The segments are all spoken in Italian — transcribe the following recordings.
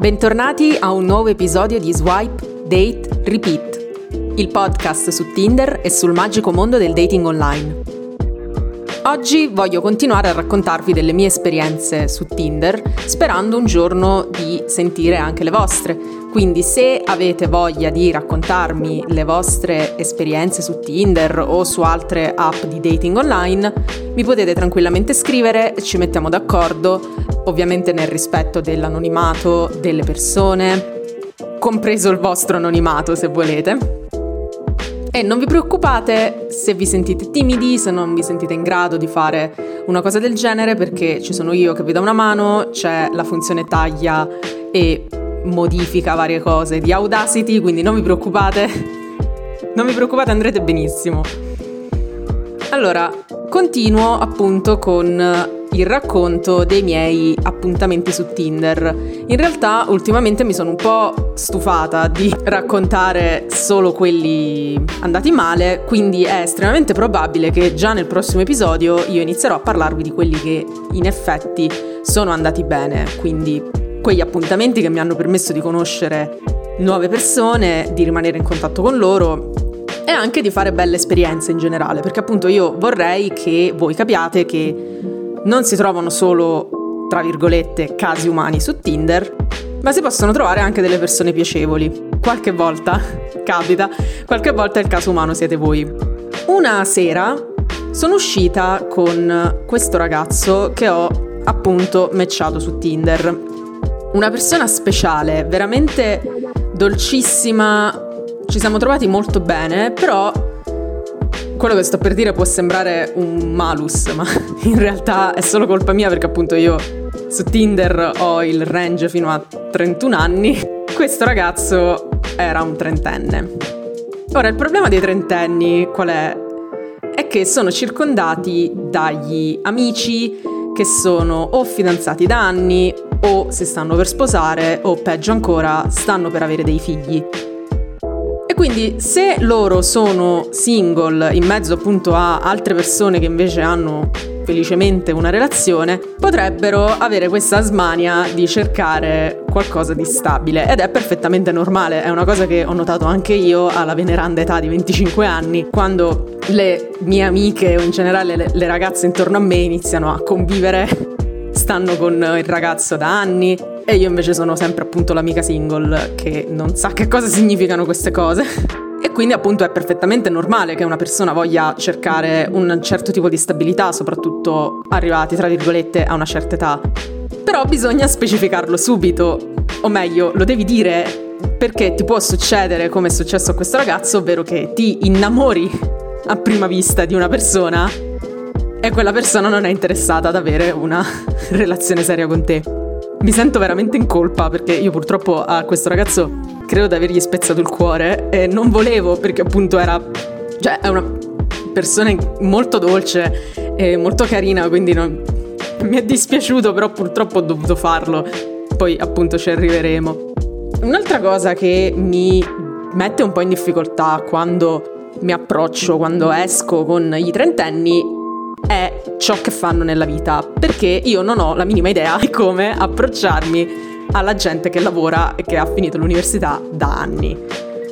Bentornati a un nuovo episodio di Swipe, Date, Repeat, il podcast su Tinder e sul magico mondo del dating online. Oggi voglio continuare a raccontarvi delle mie esperienze su Tinder, sperando un giorno di sentire anche le vostre. Quindi se avete voglia di raccontarmi le vostre esperienze su Tinder o su altre app di dating online, mi potete tranquillamente scrivere ci mettiamo d'accordo, ovviamente nel rispetto dell'anonimato delle persone, compreso il vostro anonimato se volete. E non vi preoccupate se vi sentite timidi, se non vi sentite in grado di fare una cosa del genere, perché ci sono io che vi do una mano, c'è la funzione taglia e modifica varie cose di Audacity, quindi non vi preoccupate, non vi preoccupate, andrete benissimo. Allora, continuo appunto con il racconto dei miei appuntamenti su Tinder. In realtà ultimamente mi sono un po' stufata di raccontare solo quelli andati male, quindi è estremamente probabile che già nel prossimo episodio io inizierò a parlarvi di quelli che in effetti sono andati bene, quindi quegli appuntamenti che mi hanno permesso di conoscere nuove persone, di rimanere in contatto con loro e anche di fare belle esperienze in generale, perché appunto io vorrei che voi capiate che non si trovano solo, tra virgolette, casi umani su Tinder, ma si possono trovare anche delle persone piacevoli. Qualche volta capita, qualche volta il caso umano siete voi. Una sera sono uscita con questo ragazzo che ho appunto matchato su Tinder. Una persona speciale, veramente dolcissima, ci siamo trovati molto bene, però quello che sto per dire può sembrare un malus, ma in realtà è solo colpa mia perché appunto io su Tinder ho il range fino a 31 anni. Questo ragazzo era un trentenne. Ora, il problema dei trentenni qual è? È che sono circondati dagli amici che sono o fidanzati da anni o si stanno per sposare o peggio ancora stanno per avere dei figli. Quindi se loro sono single in mezzo appunto a altre persone che invece hanno felicemente una relazione, potrebbero avere questa smania di cercare qualcosa di stabile. Ed è perfettamente normale, è una cosa che ho notato anche io alla veneranda età di 25 anni, quando le mie amiche o in generale le, le ragazze intorno a me iniziano a convivere. Stanno con il ragazzo da anni e io invece sono sempre appunto l'amica single che non sa che cosa significano queste cose. E quindi appunto è perfettamente normale che una persona voglia cercare un certo tipo di stabilità, soprattutto arrivati tra virgolette a una certa età. Però bisogna specificarlo subito, o meglio, lo devi dire perché ti può succedere come è successo a questo ragazzo, ovvero che ti innamori a prima vista di una persona e quella persona non è interessata ad avere una relazione seria con te. Mi sento veramente in colpa perché io purtroppo a questo ragazzo credo di avergli spezzato il cuore e non volevo perché appunto era... cioè è una persona molto dolce e molto carina, quindi non, mi è dispiaciuto, però purtroppo ho dovuto farlo. Poi appunto ci arriveremo. Un'altra cosa che mi mette un po' in difficoltà quando mi approccio, quando esco con i trentenni è ciò che fanno nella vita, perché io non ho la minima idea di come approcciarmi alla gente che lavora e che ha finito l'università da anni,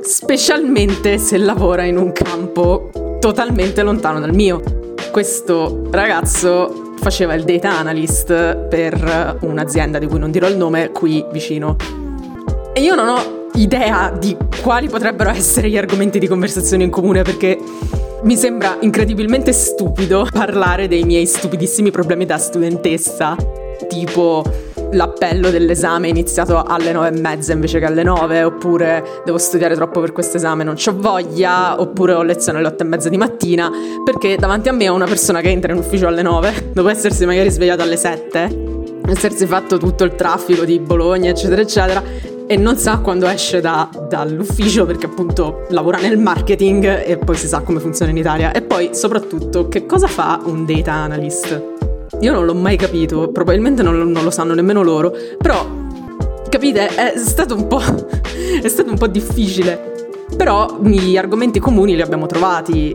specialmente se lavora in un campo totalmente lontano dal mio. Questo ragazzo faceva il data analyst per un'azienda di cui non dirò il nome qui vicino. E io non ho idea di quali potrebbero essere gli argomenti di conversazione in comune perché mi sembra incredibilmente stupido parlare dei miei stupidissimi problemi da studentessa, tipo l'appello dell'esame iniziato alle nove e mezza invece che alle nove, oppure devo studiare troppo per questo esame, non ho voglia, oppure ho lezione alle otto e mezza di mattina, perché davanti a me ho una persona che entra in ufficio alle nove, dopo essersi magari svegliato alle sette, essersi fatto tutto il traffico di Bologna, eccetera, eccetera, e non sa quando esce da, dall'ufficio perché appunto lavora nel marketing e poi si sa come funziona in Italia. E poi soprattutto che cosa fa un data analyst? Io non l'ho mai capito, probabilmente non, non lo sanno nemmeno loro, però capite, è stato un po', è stato un po' difficile. Però gli argomenti comuni li abbiamo trovati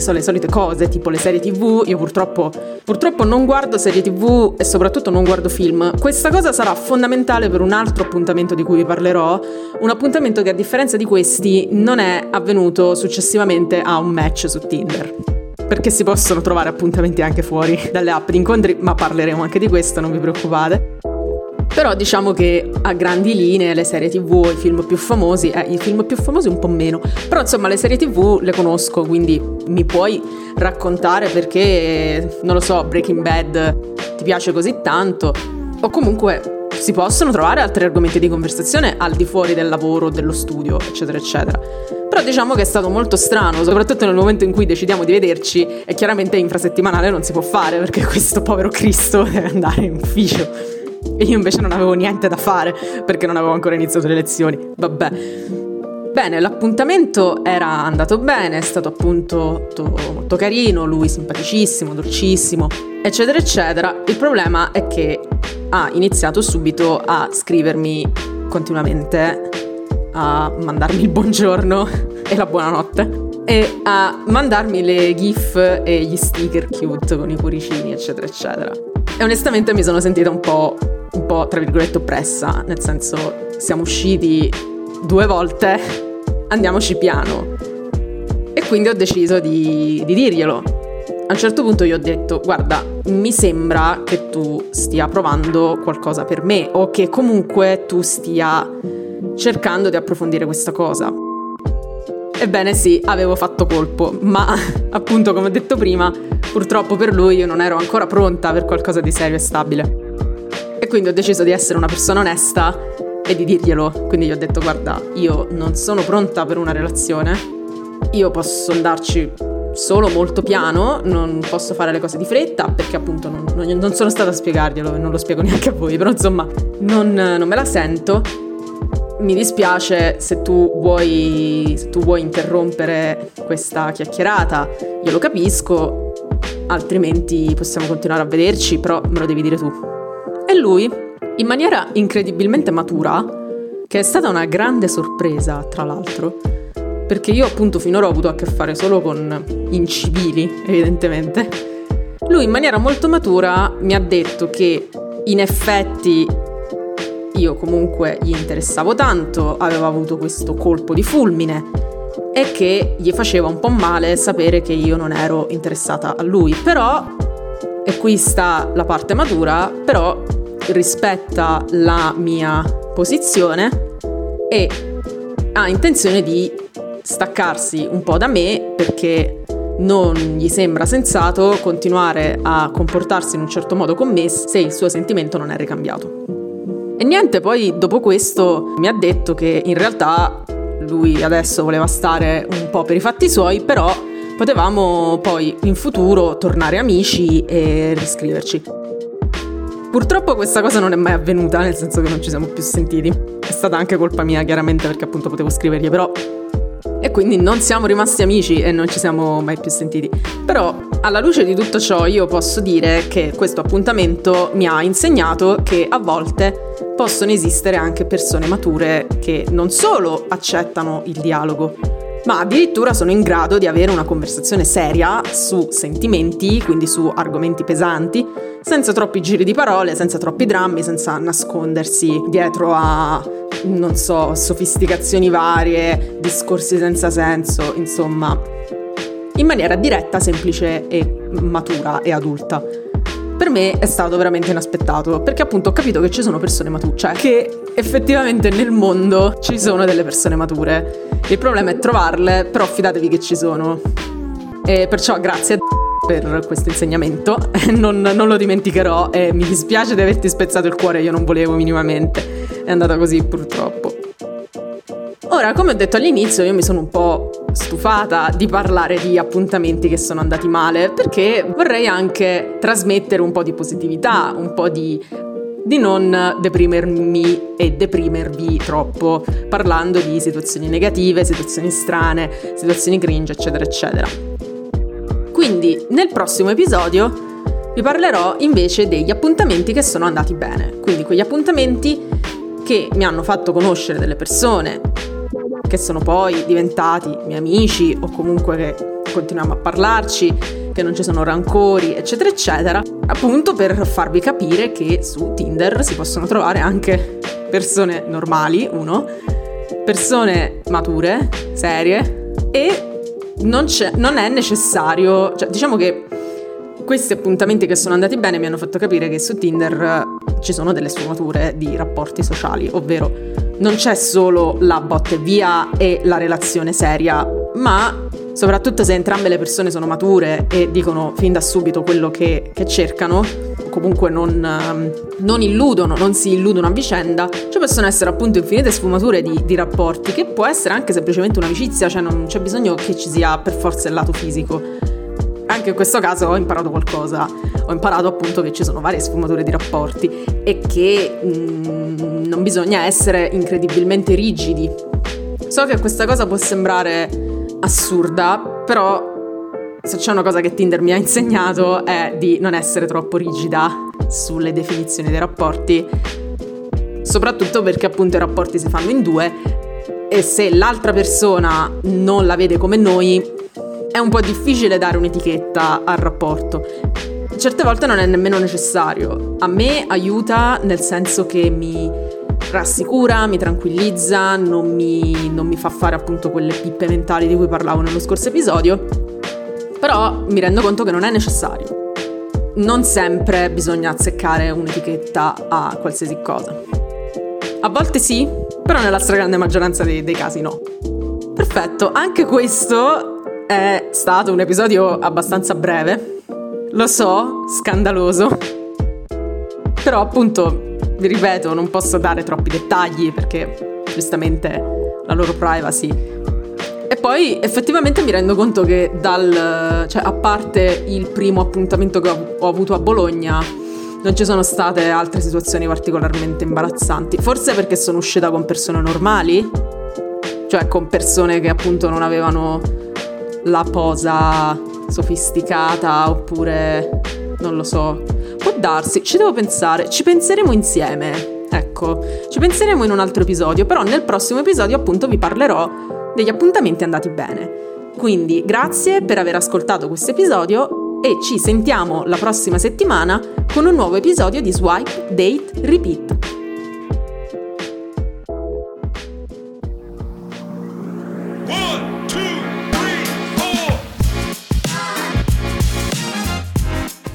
sono le solite cose, tipo le serie tv. Io purtroppo, purtroppo non guardo serie tv e soprattutto non guardo film. Questa cosa sarà fondamentale per un altro appuntamento di cui vi parlerò, un appuntamento che a differenza di questi non è avvenuto successivamente a un match su Tinder perché si possono trovare appuntamenti anche fuori dalle app di incontri, ma parleremo anche di questo, non vi preoccupate. Però diciamo che a grandi linee le serie tv, i film più famosi, eh, i film più famosi un po' meno, però insomma le serie tv le conosco, quindi mi puoi raccontare perché, non lo so, Breaking Bad ti piace così tanto, o comunque si possono trovare altri argomenti di conversazione al di fuori del lavoro, dello studio, eccetera, eccetera. Però diciamo che è stato molto strano, soprattutto nel momento in cui decidiamo di vederci e chiaramente infrasettimanale non si può fare perché questo povero Cristo deve andare in ufficio. E io invece non avevo niente da fare perché non avevo ancora iniziato le lezioni. Vabbè. Bene, l'appuntamento era andato bene, è stato appunto molto, molto carino, lui simpaticissimo, dolcissimo, eccetera, eccetera. Il problema è che ha iniziato subito a scrivermi continuamente, a mandarmi il buongiorno e la buonanotte e a mandarmi le gif e gli sticker cute con i cuoricini, eccetera, eccetera. E onestamente mi sono sentita un po' un po' tra virgolette oppressa, nel senso siamo usciti due volte, andiamoci piano. E quindi ho deciso di, di dirglielo. A un certo punto gli ho detto, guarda, mi sembra che tu stia provando qualcosa per me o che comunque tu stia cercando di approfondire questa cosa. Ebbene sì, avevo fatto colpo, ma appunto come ho detto prima, purtroppo per lui io non ero ancora pronta per qualcosa di serio e stabile. E quindi ho deciso di essere una persona onesta e di dirglielo. Quindi gli ho detto guarda, io non sono pronta per una relazione, io posso andarci solo molto piano, non posso fare le cose di fretta perché appunto non, non, non sono stata a spiegarglielo e non lo spiego neanche a voi, però insomma non, non me la sento. Mi dispiace se tu, vuoi, se tu vuoi interrompere questa chiacchierata, io lo capisco, altrimenti possiamo continuare a vederci, però me lo devi dire tu. E lui, in maniera incredibilmente matura, che è stata una grande sorpresa, tra l'altro, perché io appunto finora ho avuto a che fare solo con incivili, evidentemente, lui in maniera molto matura mi ha detto che in effetti io comunque gli interessavo tanto, avevo avuto questo colpo di fulmine e che gli faceva un po' male sapere che io non ero interessata a lui. Però, e qui sta la parte matura, però rispetta la mia posizione e ha intenzione di staccarsi un po' da me perché non gli sembra sensato continuare a comportarsi in un certo modo con me se il suo sentimento non è ricambiato. E niente, poi dopo questo mi ha detto che in realtà lui adesso voleva stare un po' per i fatti suoi, però potevamo poi in futuro tornare amici e riscriverci. Purtroppo questa cosa non è mai avvenuta, nel senso che non ci siamo più sentiti. È stata anche colpa mia, chiaramente, perché appunto potevo scrivergli, però e quindi non siamo rimasti amici e non ci siamo mai più sentiti. Però alla luce di tutto ciò io posso dire che questo appuntamento mi ha insegnato che a volte possono esistere anche persone mature che non solo accettano il dialogo, ma addirittura sono in grado di avere una conversazione seria su sentimenti, quindi su argomenti pesanti, senza troppi giri di parole, senza troppi drammi, senza nascondersi dietro a, non so, sofisticazioni varie, discorsi senza senso, insomma, in maniera diretta, semplice e matura e adulta per me è stato veramente inaspettato, perché appunto ho capito che ci sono persone mature, cioè che effettivamente nel mondo ci sono delle persone mature. Il problema è trovarle, però fidatevi che ci sono. E perciò grazie per questo insegnamento, non, non, lo dimenticherò e mi dispiace di averti spezzato il cuore, io non volevo minimamente, è andata così purtroppo. Ora, come ho detto all'inizio, io mi sono un po' stufata di parlare di appuntamenti che sono andati male, perché vorrei anche trasmettere un po' di positività, un po' di di non deprimermi e deprimervi troppo parlando di situazioni negative, situazioni strane, situazioni cringe, eccetera, eccetera. Quindi nel prossimo episodio vi parlerò invece degli appuntamenti che sono andati bene, quindi quegli appuntamenti che mi hanno fatto conoscere delle persone che sono poi diventati miei amici o comunque che continuiamo a parlarci, che non ci sono rancori, eccetera, eccetera, appunto per farvi capire che su Tinder si possono trovare anche persone normali, uno, persone mature, serie e non, non è necessario, cioè diciamo che questi appuntamenti che sono andati bene mi hanno fatto capire che su Tinder ci sono delle sfumature di rapporti sociali, ovvero non c'è solo la botte via e la relazione seria, ma soprattutto se entrambe le persone sono mature e dicono fin da subito quello che, che cercano, comunque non, ehm, non, illudono, non si illudono a vicenda, ci possono essere appunto infinite sfumature di, di rapporti, che può essere anche semplicemente un'amicizia, cioè non c'è bisogno che ci sia per forza il lato fisico anche in questo caso ho imparato qualcosa. Ho imparato appunto che ci sono varie sfumature di rapporti e che mm, non bisogna essere incredibilmente rigidi. So che questa cosa può sembrare assurda, però se c'è una cosa che Tinder mi ha insegnato è di non essere troppo rigida sulle definizioni dei rapporti, soprattutto perché appunto i rapporti si fanno in due e se l'altra persona non la vede come noi, è un po' difficile dare un'etichetta al rapporto. Certe volte non è nemmeno necessario. A me aiuta nel senso che mi rassicura, mi tranquillizza, non mi, non mi fa fare appunto quelle pippe mentali di cui parlavo nello scorso episodio. Però mi rendo conto che non è necessario. Non sempre bisogna azzeccare un'etichetta a qualsiasi cosa. A volte sì, però nella stragrande maggioranza dei, dei casi no. Perfetto, anche questo è stato un episodio abbastanza breve, lo so, scandaloso, però appunto, vi ripeto, non posso dare troppi dettagli perché giustamente la loro privacy. E poi effettivamente mi rendo conto che dal, cioè a parte il primo appuntamento che ho, ho avuto a Bologna, non ci sono state altre situazioni particolarmente imbarazzanti. Forse perché sono uscita con persone normali, cioè con persone che appunto non avevano la posa sofisticata oppure non lo so. Può darsi, ci devo pensare, ci penseremo insieme. Ecco, ci penseremo in un altro episodio, però nel prossimo episodio appunto vi parlerò degli appuntamenti andati bene. Quindi grazie per aver ascoltato questo episodio e ci sentiamo la prossima settimana con un nuovo episodio di Swipe, Date, Repeat.